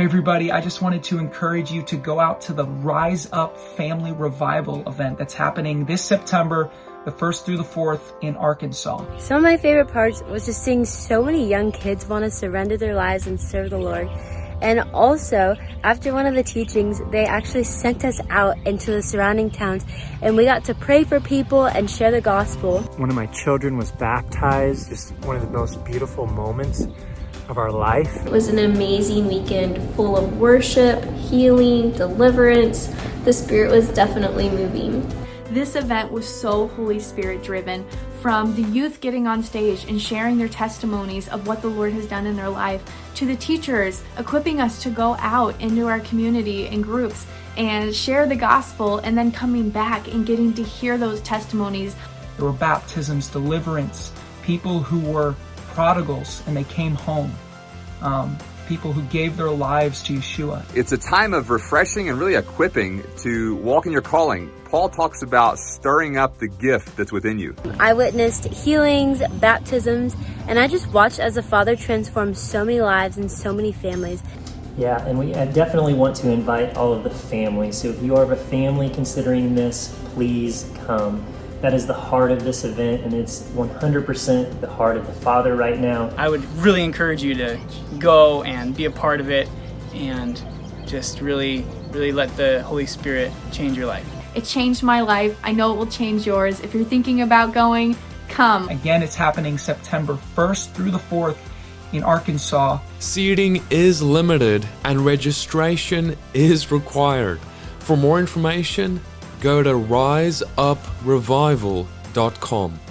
Hey, everybody, I just wanted to encourage you to go out to the Rise Up Family Revival event that's happening this September, the 1st through the 4th in Arkansas. Some of my favorite parts was just seeing so many young kids want to surrender their lives and serve the Lord. And also, after one of the teachings, they actually sent us out into the surrounding towns and we got to pray for people and share the gospel. One of my children was baptized, just one of the most beautiful moments of our life. It was an amazing weekend full of worship, healing, deliverance. The Spirit was definitely moving. This event was so Holy Spirit driven from the youth getting on stage and sharing their testimonies of what the Lord has done in their life to the teachers equipping us to go out into our community in groups and share the gospel and then coming back and getting to hear those testimonies. There were baptisms, deliverance, people who were prodigals and they came home. Um, people who gave their lives to Yeshua. It's a time of refreshing and really equipping to walk in your calling. Paul talks about stirring up the gift that's within you. I witnessed healings, baptisms, and I just watched as the Father transformed so many lives and so many families. Yeah, and we definitely want to invite all of the families. So if you are of a family considering this, please come. That is the heart of this event, and it's 100% the heart of the Father right now. I would really encourage you to go and be a part of it and just really, really let the Holy Spirit change your life. It changed my life. I know it will change yours. If you're thinking about going, come. Again, it's happening September 1st through the 4th in Arkansas. Seating is limited and registration is required. For more information, go to riseuprevival.com.